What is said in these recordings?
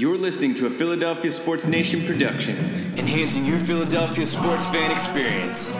You're listening to a Philadelphia Sports Nation production, enhancing your Philadelphia sports fan experience.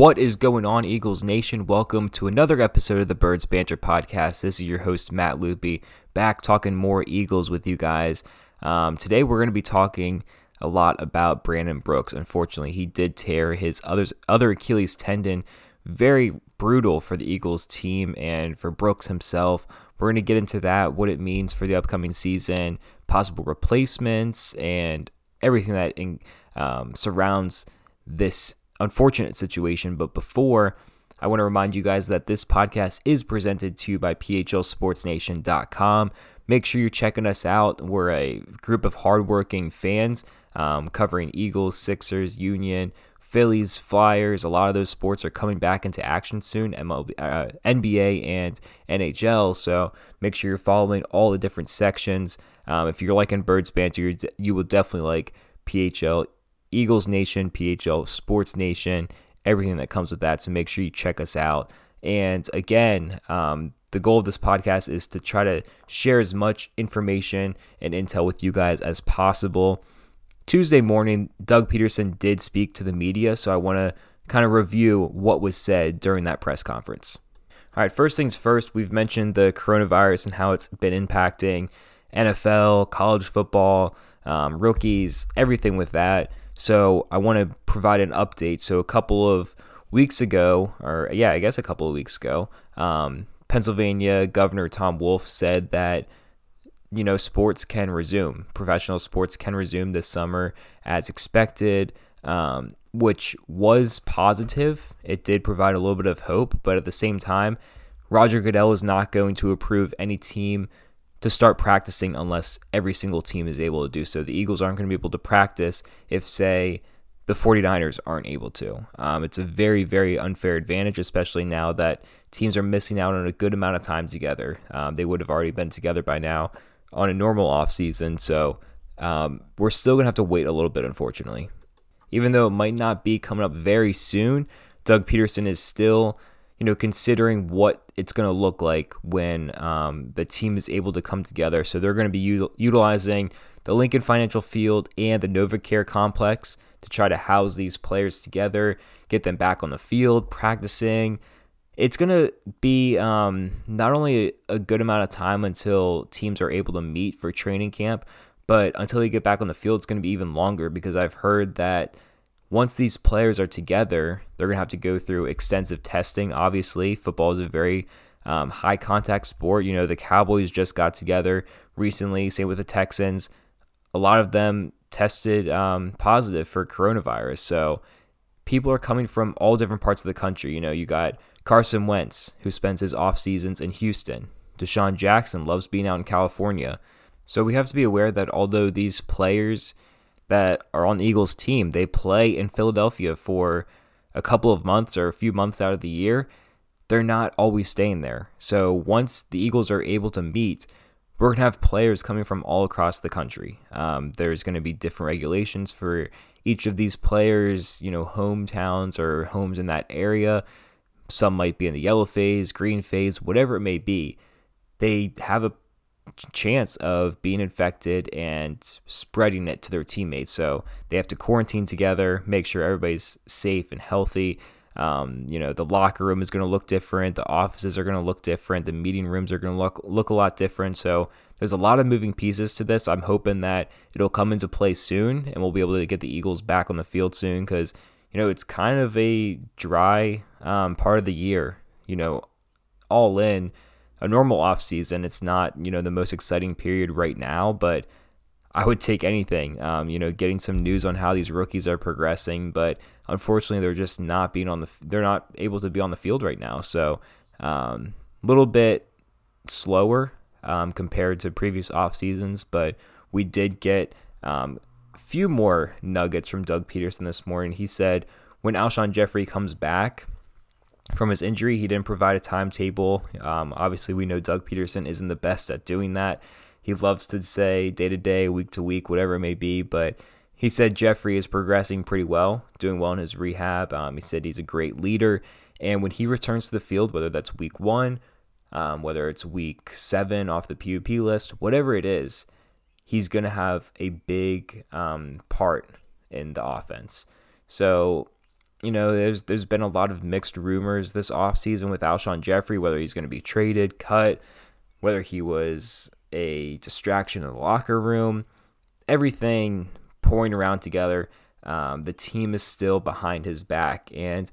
What is going on, Eagles Nation? Welcome to another episode of the Birds Banter Podcast. This is your host, Matt Loopy, back talking more Eagles with you guys. Um, today, we're going to be talking a lot about Brandon Brooks. Unfortunately, he did tear his others, other Achilles tendon. Very brutal for the Eagles team and for Brooks himself. We're going to get into that, what it means for the upcoming season, possible replacements, and everything that in, um, surrounds this unfortunate situation. But before, I want to remind you guys that this podcast is presented to you by PHLSportsNation.com. Make sure you're checking us out. We're a group of hardworking fans um, covering Eagles, Sixers, Union, Phillies, Flyers. A lot of those sports are coming back into action soon, MLB, uh, NBA and NHL. So make sure you're following all the different sections. Um, if you're liking Birds Banter, you will definitely like PHL Eagles Nation, PHL Sports Nation, everything that comes with that. So make sure you check us out. And again, um, the goal of this podcast is to try to share as much information and intel with you guys as possible. Tuesday morning, Doug Pederson did speak to the media, so I want to kind of review what was said during that press conference. All right, first things first, we've mentioned the coronavirus and how it's been impacting NFL, college football, um, rookies, everything with that. So I want to provide an update. So a couple of weeks ago, or yeah, I guess a couple of weeks ago, um, Pennsylvania Governor Tom Wolf said that you know sports can resume, professional sports can resume this summer as expected, um, which was positive. It did provide a little bit of hope, but at the same time, Roger Goodell is not going to approve any team to start practicing unless every single team is able to do so. The Eagles aren't going to be able to practice if, say, the 49ers aren't able to. Um, it's a very, very unfair advantage, especially now that teams are missing out on a good amount of time together. Um, they would have already been together by now on a normal offseason. So um, we're still going to have to wait a little bit, unfortunately. Even though it might not be coming up very soon, Doug Pederson is still you know, considering what it's going to look like when um, the team is able to come together. So they're going to be util- utilizing the Lincoln Financial Field and the NovaCare complex to try to house these players together, get them back on the field, practicing. It's going to be um, not only a good amount of time until teams are able to meet for training camp, but until they get back on the field, it's going to be even longer because I've heard that once these players are together, they're going to have to go through extensive testing. Obviously, football is a very um, high contact sport. You know, the Cowboys just got together recently, same with the Texans. A lot of them tested um, positive for coronavirus. So people are coming from all different parts of the country. You know, you got Carson Wentz, who spends his off seasons in Houston. DeSean Jackson loves being out in California. So we have to be aware that although these players, that are on the Eagles team. They play in Philadelphia for a couple of months or a few months out of the year. They're not always staying there. So once the Eagles are able to meet, we're going to have players coming from all across the country. Um, there's going to be different regulations for each of these players, you know, hometowns or homes in that area. Some might be in the yellow phase, green phase, whatever it may be. They have a chance of being infected and spreading it to their teammates. So they have to quarantine together, make sure everybody's safe and healthy. Um, you know, the locker room is going to look different. The offices are going to look different. The meeting rooms are going to look look a lot different. So there's a lot of moving pieces to this. I'm hoping that it'll come into play soon, and we'll be able to get the Eagles back on the field soon because you know it's kind of a dry um, part of the year. You know, all in a normal off season. It's not you know the most exciting period right now, but I would take anything. Um, you know, getting some news on how these rookies are progressing, but unfortunately, they're just not being on the. They're not able to be on the field right now. So a um, little bit slower um, compared to previous off seasons, but we did get um, a few more nuggets from Doug Pederson this morning. He said when Alshon Jeffery comes back from his injury, he didn't provide a timetable. Um, obviously, we know Doug Pederson isn't the best at doing that. He loves to say day to day, week to week, whatever it may be, but he said Jeffery is progressing pretty well, doing well in his rehab. Um, he said he's a great leader. And when he returns to the field, whether that's week one, um, whether it's week seven off the PUP list, whatever it is, he's going to have a big um, part in the offense. So, you know, there's there's been a lot of mixed rumors this offseason with Alshon Jeffery, whether he's going to be traded, cut, whether he was a distraction in the locker room, everything pouring around together. Um, the team is still behind his back. And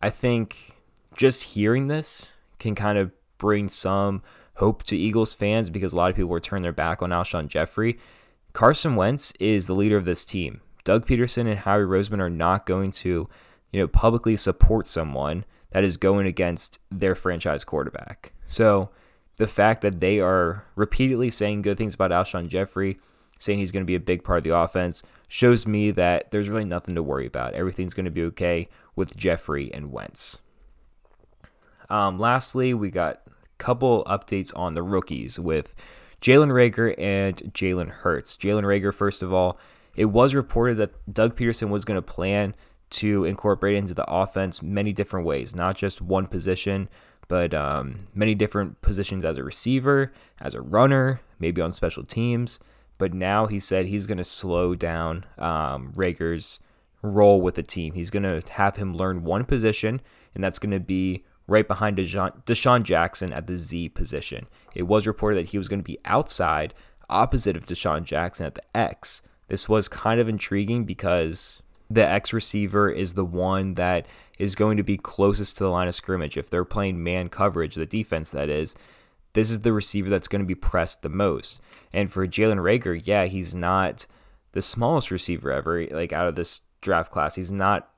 I think just hearing this can kind of bring some hope to Eagles fans because a lot of people were turning their back on Alshon Jeffery. Carson Wentz is the leader of this team. Doug Pederson and Howie Roseman are not going to, you know, publicly support someone that is going against their franchise quarterback. So the fact that they are repeatedly saying good things about Alshon Jeffery, saying he's going to be a big part of the offense, shows me that there's really nothing to worry about. Everything's going to be okay with Jeffery and Wentz. Um, lastly, we got a couple updates on the rookies with Jalen Reagor and Jalen Hurts. Jalen Reagor, first of all, it was reported that Doug Pederson was going to plan to incorporate into the offense many different ways, not just one position, but um, many different positions as a receiver, as a runner, maybe on special teams. But now he said he's going to slow down um, Reagor's role with the team. He's going to have him learn one position, and that's going to be right behind DeSean Jackson at the Z position. It was reported that he was going to be outside, opposite of DeSean Jackson at the X. This was kind of intriguing because the X receiver is the one that is going to be closest to the line of scrimmage. If they're playing man coverage, the defense that is, this is the receiver that's going to be pressed the most. And for Jalen Reagor, yeah, he's not the smallest receiver ever, like out of this draft class. He's not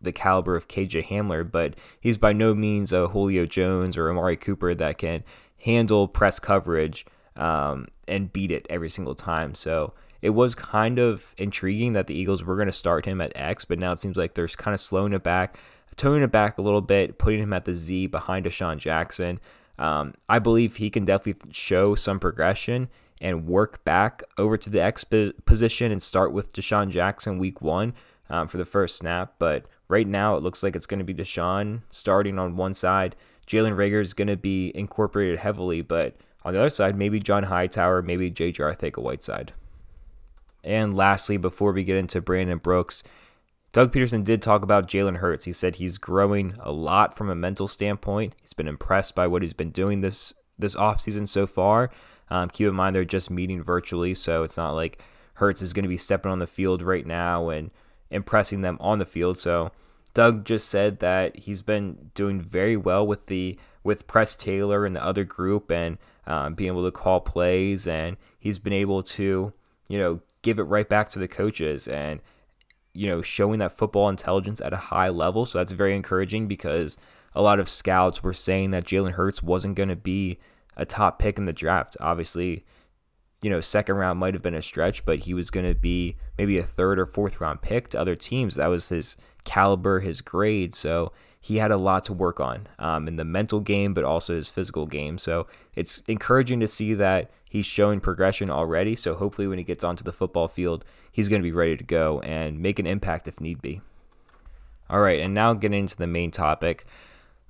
the caliber of KJ Hamler, but he's by no means a Julio Jones or Amari Cooper that can handle press coverage um, and beat it every single time. So it was kind of intriguing that the Eagles were going to start him at X, but now it seems like they're kind of slowing it back, toning it back a little bit, putting him at the Z behind DeSean Jackson. Um, I believe he can definitely show some progression and work back over to the X position and start with DeSean Jackson week one um, for the first snap. But right now, it looks like it's going to be DeSean starting on one side. Jalen Reagor is going to be incorporated heavily, but on the other side, maybe John Hightower, maybe J.J. Arcega-Whiteside. And lastly, before we get into Brandon Brooks, Doug Pederson did talk about Jalen Hurts. He said he's growing a lot from a mental standpoint. He's been impressed by what he's been doing this this offseason so far. Um, keep in mind they're just meeting virtually, so it's not like Hurts is going to be stepping on the field right now and impressing them on the field. So Doug just said that he's been doing very well with the with Press Taylor and the other group and um, being able to call plays, and he's been able to you know give it right back to the coaches and you know, showing that football intelligence at a high level. So that's very encouraging because a lot of scouts were saying that Jalen Hurts wasn't going to be a top pick in the draft. Obviously, you know, second round might have been a stretch, but he was going to be maybe a third or fourth round pick to other teams. That was his caliber, his grade. So he had a lot to work on um, in the mental game, but also his physical game. So it's encouraging to see that he's showing progression already. So hopefully, when he gets onto the football field, he's going to be ready to go and make an impact if need be. All right, and now getting into the main topic.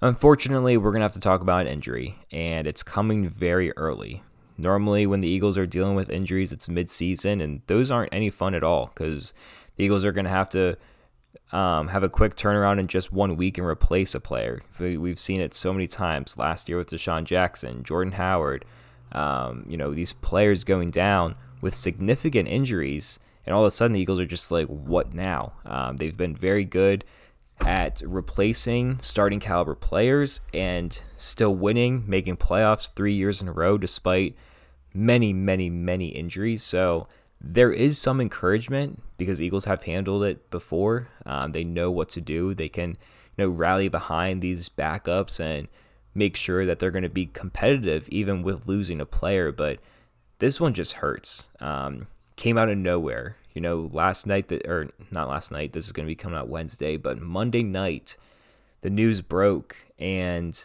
Unfortunately, we're going to have to talk about an injury, and it's coming very early. Normally, when the Eagles are dealing with injuries, it's mid-season, and those aren't any fun at all because the Eagles are going to have to um, have a quick turnaround in just one week and replace a player. We've seen it so many times last year with DeSean Jackson, Jordan Howard. Um, you know, these players going down with significant injuries, and all of a sudden the Eagles are just like, what now? Um, they've been very good at replacing starting caliber players and still winning, making playoffs three years in a row despite many, many, many injuries. So there is some encouragement because Eagles have handled it before. Um, they know what to do. They can, you know, rally behind these backups and make sure that they're going to be competitive even with losing a player. But this one just hurts. Um, came out of nowhere. You know, last night that or not last night. This is going to be coming out Wednesday, but Monday night, the news broke, and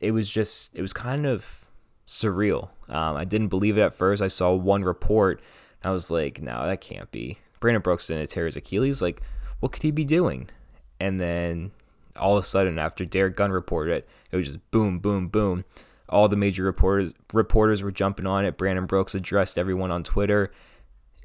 it was just it was kind of surreal. Um, I didn't believe it at first. I saw one report. I was like, no, that can't be. Brandon Brooks didn't tear his Achilles. Like, what could he be doing? And then all of a sudden, after Derrick Gunn reported it, it was just boom, boom, boom. All the major reporters reporters were jumping on it. Brandon Brooks addressed everyone on Twitter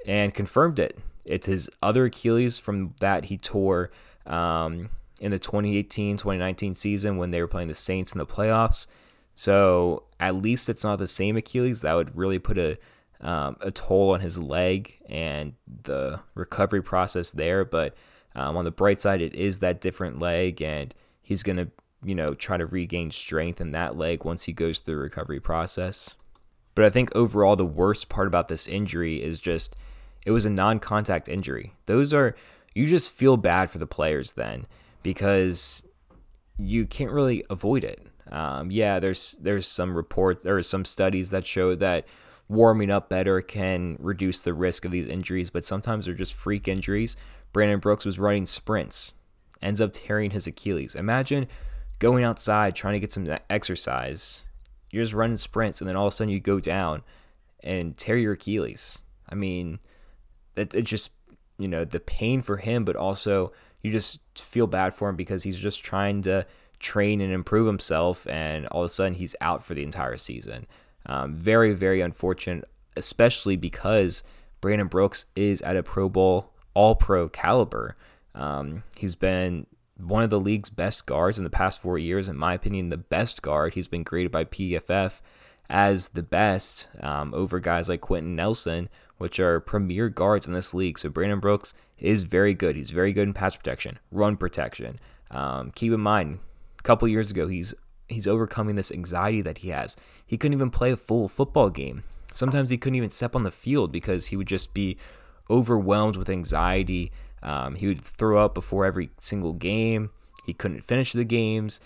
and confirmed it. It's his other Achilles from that he tore um, in the 2018 2019 season when they were playing the Saints in the playoffs. So at least it's not the same Achilles. That would really put a um, a toll on his leg and the recovery process there. But um, on the bright side, it is that different leg, and he's going to, you know, try to regain strength in that leg once he goes through the recovery process. But I think overall, the worst part about this injury is just it was a non contact injury. Those are, you just feel bad for the players then because you can't really avoid it. Um, yeah, there's there's some reports, there are some studies that show that warming up better can reduce the risk of these injuries, but sometimes they're just freak injuries Brandon Brooks was running sprints, ends up tearing his Achilles. Imagine going outside trying to get some exercise. You're just running sprints, and then all of a sudden you go down and tear your Achilles. I mean, it, it just, you know, the pain for him, but also you just feel bad for him because he's just trying to train and improve himself, and all of a sudden he's out for the entire season. Um, very, very unfortunate, especially because Brandon Brooks is at a Pro Bowl all pro caliber. Um, he's been one of the league's best guards in the past four years. In my opinion, the best guard. He's been graded by PFF as the best um, over guys like Quenton Nelson, which are premier guards in this league. So Brandon Brooks is very good. He's very good in pass protection, run protection. Um, keep in mind, a couple years ago, he's he's overcoming this anxiety that he has. He couldn't even play a full football game. Sometimes he couldn't even step on the field because he would just be overwhelmed with anxiety. Um, he would throw up before every single game. He couldn't finish the games.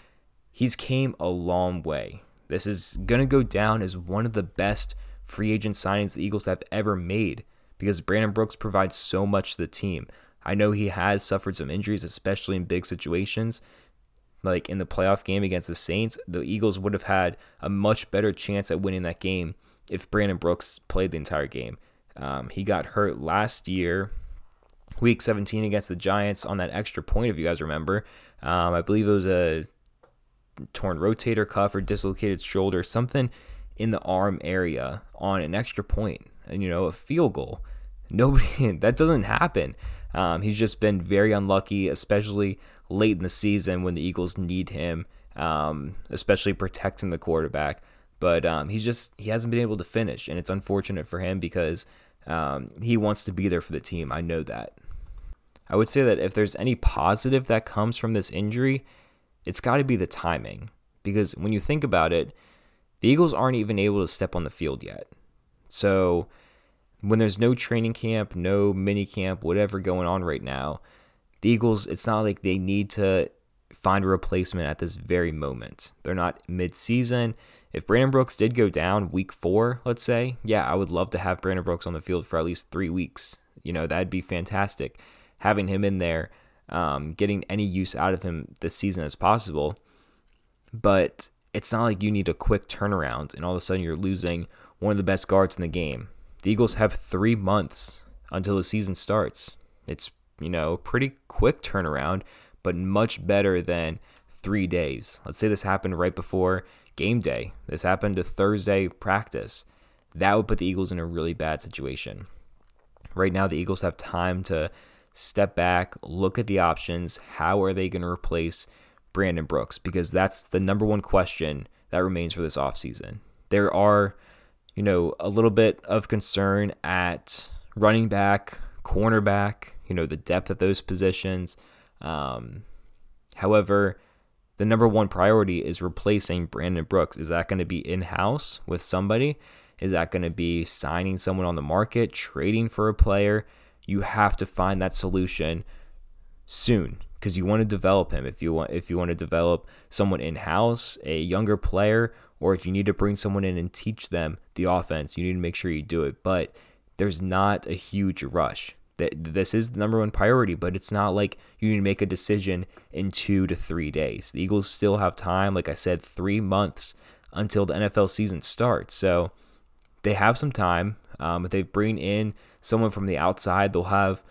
He's came a long way. This is going to go down as one of the best free agent signings the Eagles have ever made because Brandon Brooks provides so much to the team. I know he has suffered some injuries, especially in big situations. Like in the playoff game against the Saints, the Eagles would have had a much better chance at winning that game if Brandon Brooks played the entire game. Um, he got hurt last year, week 17 against the Giants on that extra point, if you guys remember. Um, I believe it was a torn rotator cuff or dislocated shoulder, something in the arm area on an extra point, and you know, a field goal. Nobody, that doesn't happen. Um, he's just been very unlucky, especially late in the season when the Eagles need him, um, especially protecting the quarterback. But um, he's just he hasn't been able to finish, and it's unfortunate for him because um, he wants to be there for the team. I know that. I would say that if there's any positive that comes from this injury, it's got to be the timing. Because when you think about it, the Eagles aren't even able to step on the field yet. So when there's no training camp, no mini camp, whatever going on right now, the Eagles, it's not like they need to find a replacement at this very moment. They're not mid season. If Brandon Brooks did go down week four, let's say, yeah, I would love to have Brandon Brooks on the field for at least three weeks. You know, that'd be fantastic. Having him in there, um, getting any use out of him this season as possible. But it's not like you need a quick turnaround and all of a sudden you're losing one of the best guards in the game. The Eagles have three months until the season starts. It's, you know, pretty quick turnaround, but much better than three days. Let's say this happened right before game day. This happened to Thursday practice. That would put the Eagles in a really bad situation. Right now, the Eagles have time to step back, look at the options. How are they going to replace Brandon Brooks? Because that's the number one question that remains for this offseason. There are, you know, a little bit of concern at running back, cornerback, you know, the depth at those positions. Um, however, the number one priority is replacing Brandon Brooks. Is that going to be in house with somebody? Is that going to be signing someone on the market, trading for a player? You have to find that solution soon because you want to develop him. If you want if you want to develop someone in house, a younger player, or if you need to bring someone in and teach them the offense, you need to make sure you do it. But there's not a huge rush. That this is the number one priority, but it's not like you need to make a decision in two to three days. The Eagles still have time, like I said, three months until the NFL season starts. So they have some time. Um, if they bring in someone from the outside, they'll have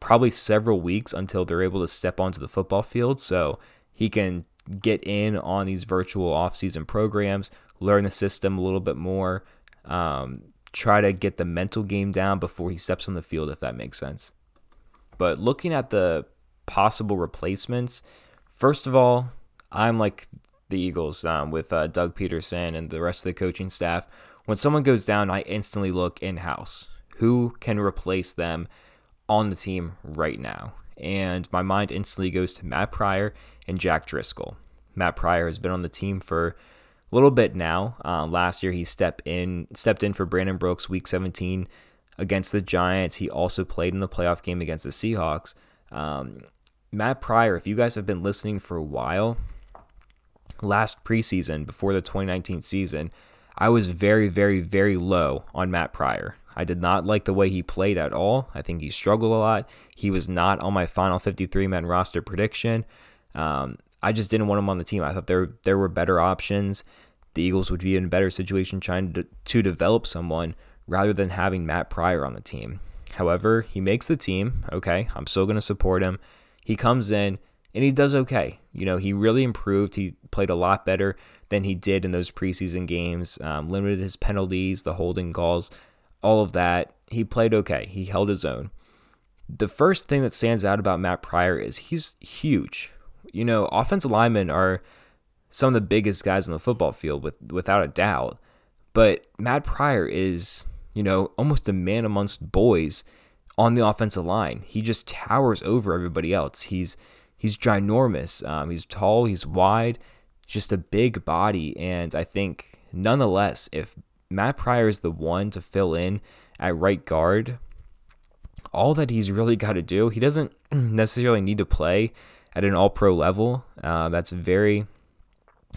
probably several weeks until they're able to step onto the football field. So he can get in on these virtual offseason programs, learn the system a little bit more, um, try to get the mental game down before he steps on the field, if that makes sense. But looking at the possible replacements, first of all, I'm like the Eagles um, with uh, Doug Pederson and the rest of the coaching staff. When someone goes down, I instantly look in house. Who can replace them on the team right now? And my mind instantly goes to Matt Pryor and Jack Driscoll. Matt Pryor has been on the team for a little bit now. Uh, last year, he stepped in stepped in for Brandon Brooks Week 17 against the Giants. He also played in the playoff game against the Seahawks. Um, Matt Pryor, if you guys have been listening for a while, last preseason before the 2019 season, I was very, very, very low on Matt Pryor. I did not like the way he played at all. I think he struggled a lot. He was not on my final 53 man roster prediction. Um, I just didn't want him on the team. I thought there there were better options. The Eagles would be in a better situation trying to, to develop someone rather than having Matt Pryor on the team. However, he makes the team. Okay, I'm still going to support him. He comes in and he does okay. You know, he really improved. He played a lot better than he did in those preseason games. Um, limited his penalties, the holding calls all of that. He played okay. He held his own. The first thing that stands out about Matt Pryor is he's huge. You know, offensive linemen are some of the biggest guys on the football field with without a doubt. But Matt Pryor is, you know, almost a man amongst boys on the offensive line. He just towers over everybody else. He's he's ginormous. Um, he's tall. He's wide. Just a big body, and I think nonetheless, if Matt Pryor is the one to fill in at right guard. All that he's really got to do, he doesn't necessarily need to play at an all pro level. Uh, that's very,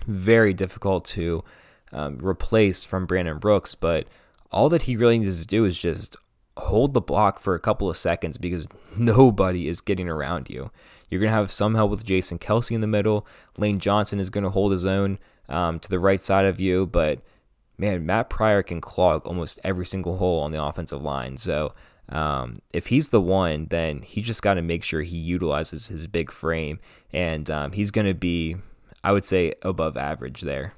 very difficult to um, replace from Brandon Brooks. But all that he really needs to do is just hold the block for a couple of seconds because nobody is getting around you. You're going to have some help with Jason Kelce in the middle. Lane Johnson is going to hold his own um, to the right side of you, but man, Matt Pryor can clog almost every single hole on the offensive line. So um, if he's the one, then he just got to make sure he utilizes his big frame, and um, he's going to be, I would say, above average there.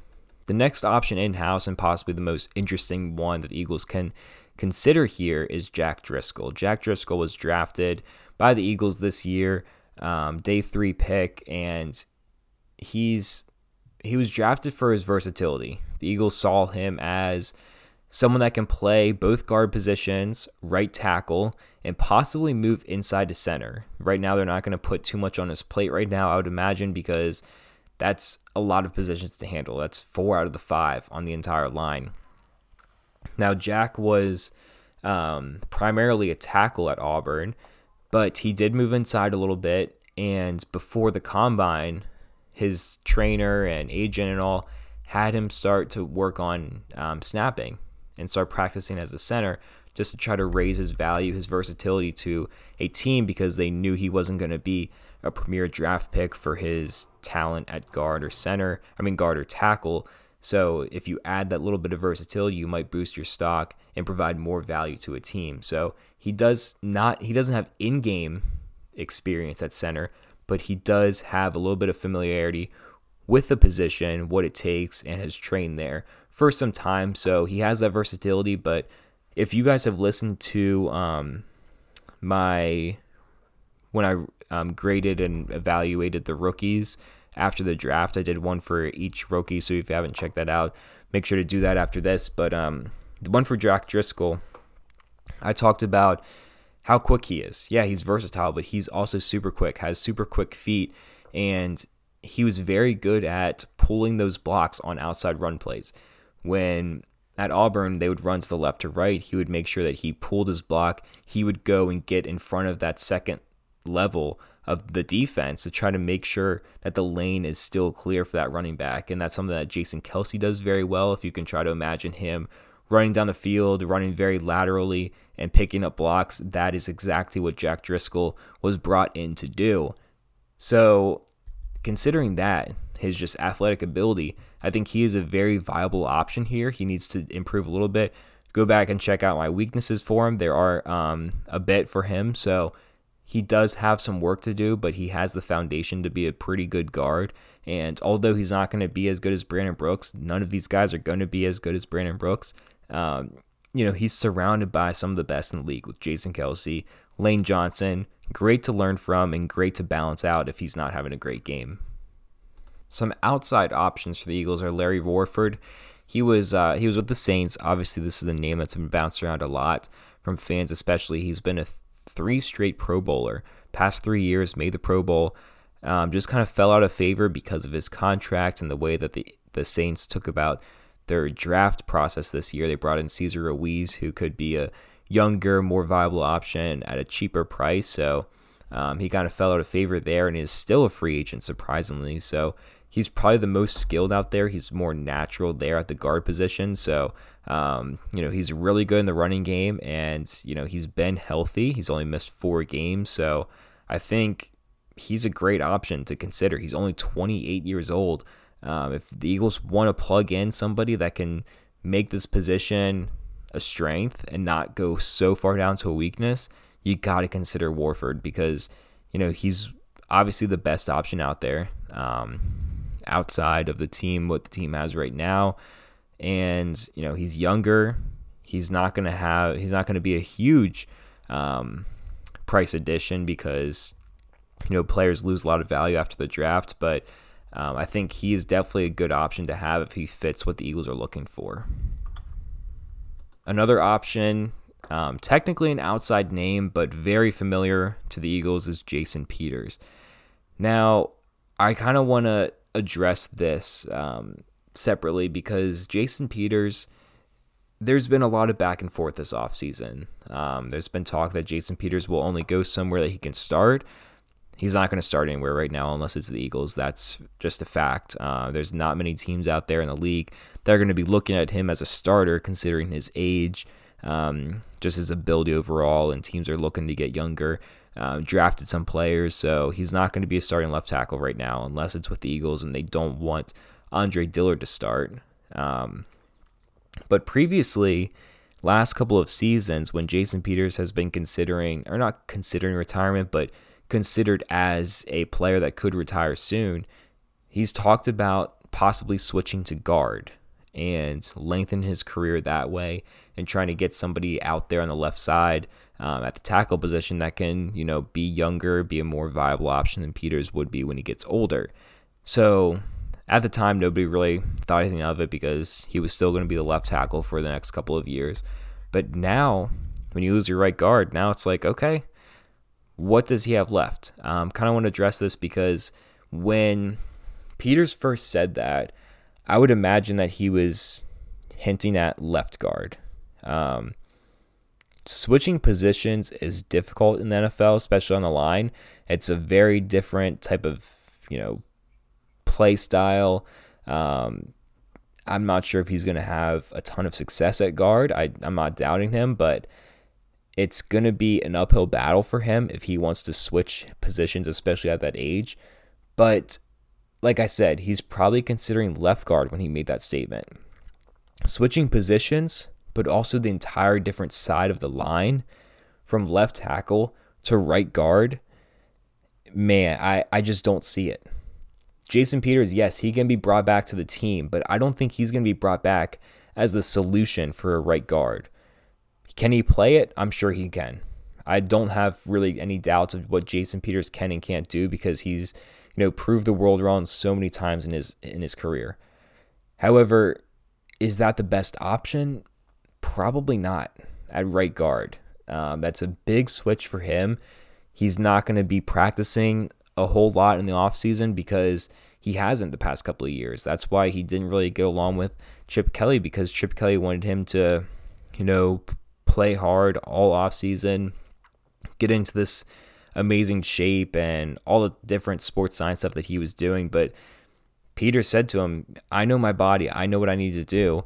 The next option in house, and possibly the most interesting one that the Eagles can consider here, is Jack Driscoll. Jack Driscoll was drafted by the Eagles this year, um, day three pick, and he's he was drafted for his versatility. The Eagles saw him as someone that can play both guard positions, right tackle, and possibly move inside to center. Right now, they're not going to put too much on his plate right now, I would imagine, because that's a lot of positions to handle. That's four out of the five on the entire line. Now, Jack was um, primarily a tackle at Auburn, but he did move inside a little bit. And before the combine, his trainer and agent and all had him start to work on um, snapping and start practicing as a center just to try to raise his value, his versatility to a team because they knew he wasn't going to be a premier draft pick for his talent at guard or center, I mean, guard or tackle. So if you add that little bit of versatility, you might boost your stock and provide more value to a team. So he does not, he doesn't have in game experience at center, but he does have a little bit of familiarity with the position, what it takes, and has trained there for some time. So he has that versatility. But if you guys have listened to um, my when I um, graded and evaluated the rookies after the draft, I did one for each rookie. So if you haven't checked that out, make sure to do that after this. But um, the one for Jack Driscoll, I talked about how quick he is. Yeah, he's versatile, but he's also super quick, has super quick feet, and he was very good at pulling those blocks on outside run plays. When at Auburn, they would run to the left or right, he would make sure that he pulled his block. He would go and get in front of that second level of the defense to try to make sure that the lane is still clear for that running back. And that's something that Jason Kelce does very well. If you can try to imagine him running down the field, running very laterally, and picking up blocks, that is exactly what Jack Driscoll was brought in to do. So, considering that, his just athletic ability, I think he is a very viable option here. He needs to improve a little bit. Go back and check out my weaknesses for him. There are um, a bit for him. So, he does have some work to do, but he has the foundation to be a pretty good guard. And although he's not going to be as good as Brandon Brooks, none of these guys are going to be as good as Brandon Brooks. Um, you know, he's surrounded by some of the best in the league with Jason Kelce, Lane Johnson. Great to learn from and great to balance out if he's not having a great game. Some outside options for the Eagles are Larry Warford. He was uh, he was with the Saints. Obviously, this is a name that's been bounced around a lot from fans, especially. He's been a three straight Pro Bowler. Past three years, made the Pro Bowl. Um, just kind of fell out of favor because of his contract and the way that the the Saints took about their draft process this year. They brought in Cesar Ruiz, who could be a younger, more viable option at a cheaper price. So um, he kind of fell out of favor there and is still a free agent, surprisingly. So he's probably the most skilled out there. He's more natural there at the guard position. So, um, you know, he's really good in the running game and, you know, he's been healthy. He's only missed four games. So I think he's a great option to consider. He's only 28 years old. Um, if the Eagles want to plug in somebody that can make this position a strength and not go so far down to a weakness, you got to consider Warford because you know he's obviously the best option out there um, outside of the team what the team has right now, and you know he's younger. He's not gonna have. He's not gonna be a huge um, price addition because you know players lose a lot of value after the draft, but um, I think he is definitely a good option to have if he fits what the Eagles are looking for. Another option, um, technically an outside name, but very familiar to the Eagles, is Jason Peters. Now, I kind of want to address this um, separately because Jason Peters, there's been a lot of back and forth this offseason. Um, there's been talk that Jason Peters will only go somewhere that he can start he's not going to start anywhere right now unless it's the Eagles. That's just a fact. Uh, there's not many teams out there in the league that are going to be looking at him as a starter, considering his age, um, just his ability overall, and teams are looking to get younger. Uh, drafted some players, so he's not going to be a starting left tackle right now unless it's with the Eagles and they don't want Andre Dillard to start. Um, but previously, last couple of seasons, when Jason Peters has been considering, or not considering retirement, but considered as a player that could retire soon, he's talked about possibly switching to guard and lengthen his career that way and trying to get somebody out there on the left side um, at the tackle position that can, you know, be younger, be a more viable option than Peters would be when he gets older. So at the time, nobody really thought anything of it because he was still going to be the left tackle for the next couple of years. But now, when you lose your right guard, now it's like, okay, what does he have left? Um, kind of want to address this because when Peters first said that, I would imagine that he was hinting at left guard. Um, switching positions is difficult in the NFL, especially on the line. It's a very different type of, you know, play style. Um, I'm not sure if he's going to have a ton of success at guard. I, I'm not doubting him, but it's going to be an uphill battle for him if he wants to switch positions, especially at that age. But like I said, he's probably considering left guard when he made that statement. Switching positions, but also the entire different side of the line from left tackle to right guard, man, I, I just don't see it. Jason Peters, yes, he can be brought back to the team, but I don't think he's going to be brought back as the solution for a right guard. Can he play it? I'm sure he can. I don't have really any doubts of what Jason Peters can and can't do because he's, you know, proved the world wrong so many times in his in his career. However, is that the best option? Probably not at right guard. Um, that's a big switch for him. He's not going to be practicing a whole lot in the offseason because he hasn't the past couple of years. That's why he didn't really get along with Chip Kelly because Chip Kelly wanted him to, you know, play hard all off season, get into this amazing shape and all the different sports science stuff that he was doing. But Peter said to him, I know my body. I know what I need to do.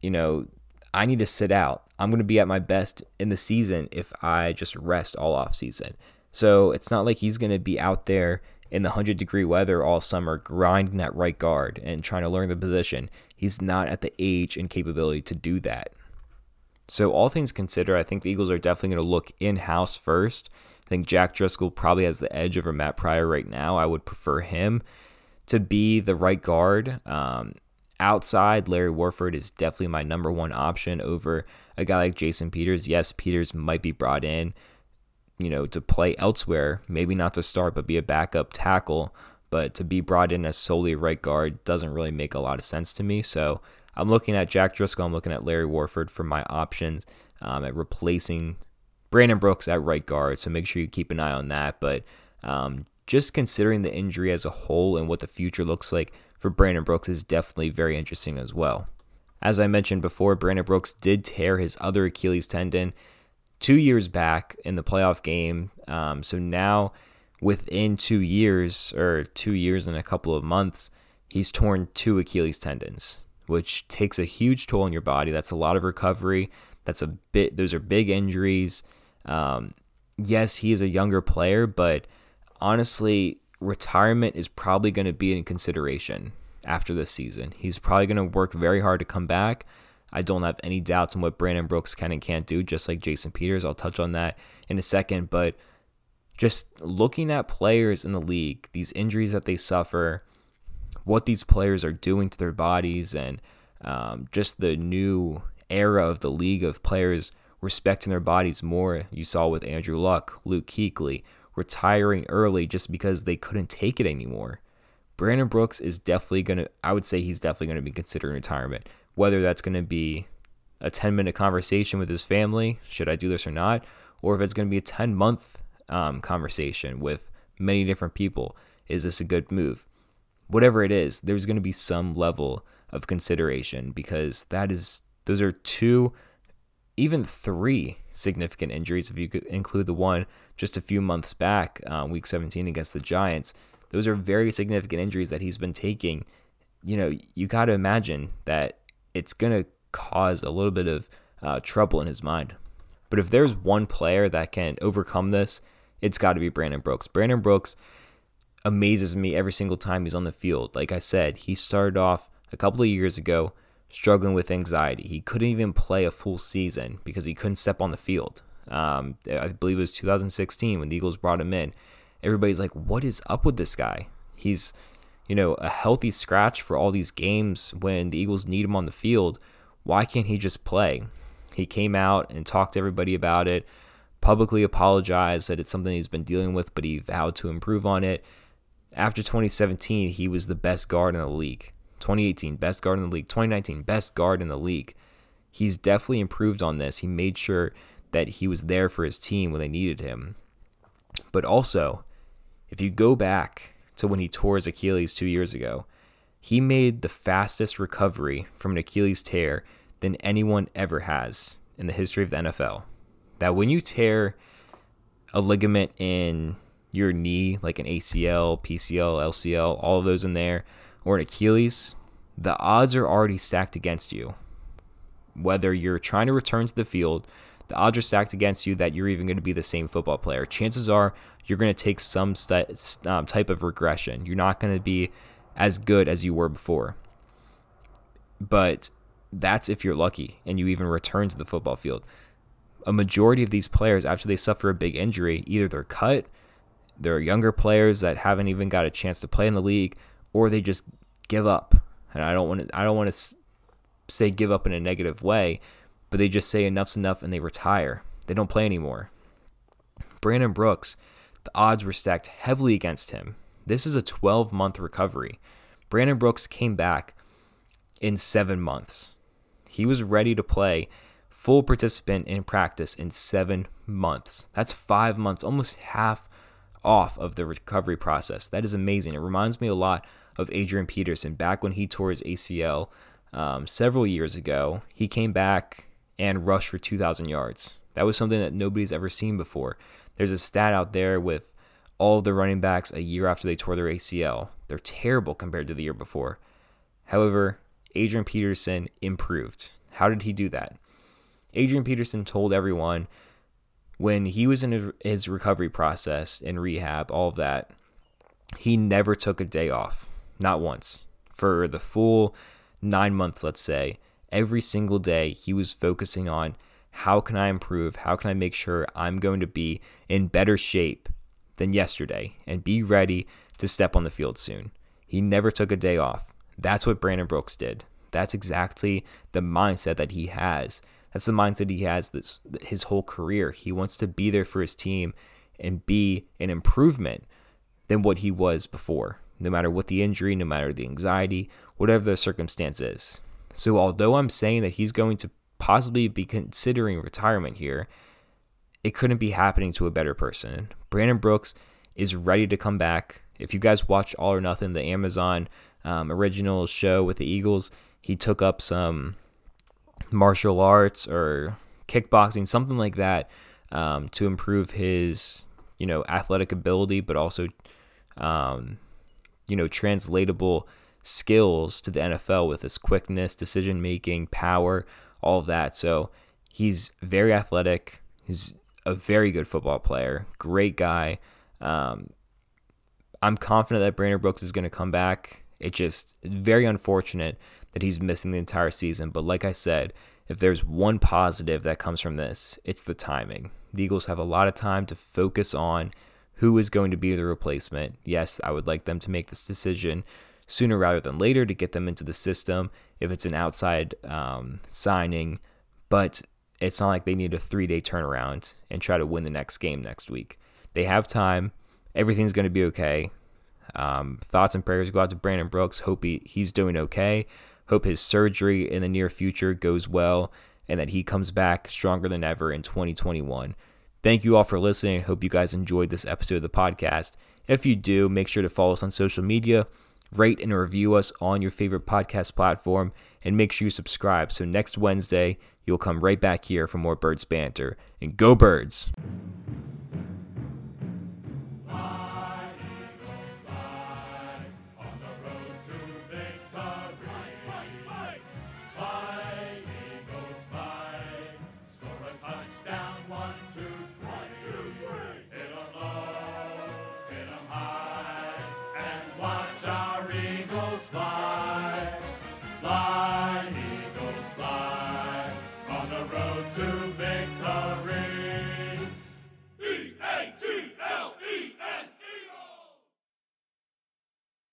You know, I need to sit out. I'm going to be at my best in the season if I just rest all off season. So it's not like he's going to be out there in the 100 degree weather all summer grinding that right guard and trying to learn the position. He's not at the age and capability to do that. So, all things considered, I think the Eagles are definitely going to look in house first. I think Jack Driscoll probably has the edge over Matt Pryor right now. I would prefer him to be the right guard. Um, outside, Larry Warford is definitely my number one option over a guy like Jason Peters. Yes, Peters might be brought in, you know, to play elsewhere, maybe not to start, but be a backup tackle. But to be brought in as solely right guard doesn't really make a lot of sense to me. So I'm looking at Jack Driscoll. I'm looking at Larry Warford for my options um, at replacing Brandon Brooks at right guard. So make sure you keep an eye on that. But um, just considering the injury as a whole and what the future looks like for Brandon Brooks is definitely very interesting as well. As I mentioned before, Brandon Brooks did tear his other Achilles tendon two years back in the playoff game. Um, so now, within two years, or two years and a couple of months, he's torn two Achilles tendons, which takes a huge toll on your body. That's a lot of recovery. That's a bit, those are big injuries. Um, yes, he is a younger player, but honestly, retirement is probably going to be in consideration after this season. He's probably going to work very hard to come back. I don't have any doubts on what Brandon Brooks can and can't do, just like Jason Peters. I'll touch on that in a second. But just looking at players in the league, these injuries that they suffer, what these players are doing to their bodies, and um, just the new era of the league of players respecting their bodies more. You saw with Andrew Luck, Luke Kuechly retiring early just because they couldn't take it anymore. Brandon Brooks is definitely going to, I would say he's definitely going to be considering retirement whether that's going to be a 10 minute conversation with his family, should I do this or not, or if it's going to be a 10 month um, conversation with many different people, is this a good move? Whatever it is, there's going to be some level of consideration because that is, those are two, even three significant injuries, if you could include the one just a few months back, uh, week 17 against the Giants. Those are very significant injuries that he's been taking. You know, you got to imagine that it's going to cause a little bit of uh, trouble in his mind. But if there's one player that can overcome this, it's got to be Brandon Brooks. Brandon Brooks amazes me every single time he's on the field. Like I said, he started off a couple of years ago struggling with anxiety. He couldn't even play a full season because he couldn't step on the field. Um, I believe it was 2016 when the Eagles brought him in. Everybody's like, what is up with this guy? He's you know, a healthy scratch for all these games when the Eagles need him on the field. Why can't he just play? He came out and talked to everybody about it, publicly apologized that it's something he's been dealing with, but he vowed to improve on it. After 2017, he was the best guard in the league. 2018, best guard in the league. 2019, best guard in the league. He's definitely improved on this. He made sure that he was there for his team when they needed him. But also, if you go back to when he tore his Achilles two years ago. He made the fastest recovery from an Achilles tear than anyone ever has in the history of the NFL. That when you tear a ligament in your knee, like an ACL, PCL, LCL, all of those in there, or an Achilles, the odds are already stacked against you. Whether you're trying to return to the field, the odds are stacked against you that you're even going to be the same football player. Chances are you're going to take some st- um, type of regression. You're not going to be as good as you were before. But that's if you're lucky and you even return to the football field. A majority of these players, after they suffer a big injury, either they're cut, they're younger players that haven't even got a chance to play in the league, or they just give up. And I don't want to, I don't want to say give up in a negative way, but they just say enough's enough and they retire. They don't play anymore. Brandon Brooks the odds were stacked heavily against him. This is a 12 month recovery. Brandon Brooks came back in seven months. He was ready to play full participant in practice in seven months. That's five months, almost half off of the recovery process. That is amazing. It reminds me a lot of Adrian Peterson back when he tore his ACL um, several years ago. He came back and rush for 2,000 yards. That was something that nobody's ever seen before. There's a stat out there with all of the running backs a year after they tore their ACL. They're terrible compared to the year before. However, Adrian Peterson improved. How did he do that? Adrian Peterson told everyone when he was in his recovery process in rehab, all of that, he never took a day off, not once. For the full nine months, let's say, every single day he was focusing on how can I improve? How can I make sure I'm going to be in better shape than yesterday and be ready to step on the field soon? He never took a day off. That's what Brandon Brooks did. That's exactly the mindset that he has. That's the mindset he has this his whole career. He wants to be there for his team and be an improvement than what he was before, no matter what the injury, no matter the anxiety, whatever the circumstance is. So, although I'm saying that he's going to possibly be considering retirement here, it couldn't be happening to a better person. Brandon Brooks is ready to come back. If you guys watch All or Nothing, the Amazon um, original show with the Eagles, he took up some martial arts or kickboxing, something like that, um, to improve his, you know, athletic ability, but also, um, you know, translatable skills to the NFL with his quickness, decision making, power, all of that. So he's very athletic. He's a very good football player, great guy. Um, I'm confident that Brandon Brooks is going to come back. It just very unfortunate that he's missing the entire season. But like I said, if there's one positive that comes from this, it's the timing. The Eagles have a lot of time to focus on who is going to be the replacement. Yes, I would like them to make this decision sooner rather than later to get them into the system if it's an outside um, signing, but it's not like they need a three day turnaround and try to win the next game next week. They have time. Everything's going to be okay. Um, thoughts and prayers go out to Brandon Brooks. Hope he, he's doing okay. Hope his surgery in the near future goes well and that he comes back stronger than ever in 2021. Thank you all for listening. Hope you guys enjoyed this episode of the podcast. If you do, make sure to follow us on social media, rate and review us on your favorite podcast platform, and make sure you subscribe so next Wednesday you'll come right back here for more Birds Banter. And go, Birds!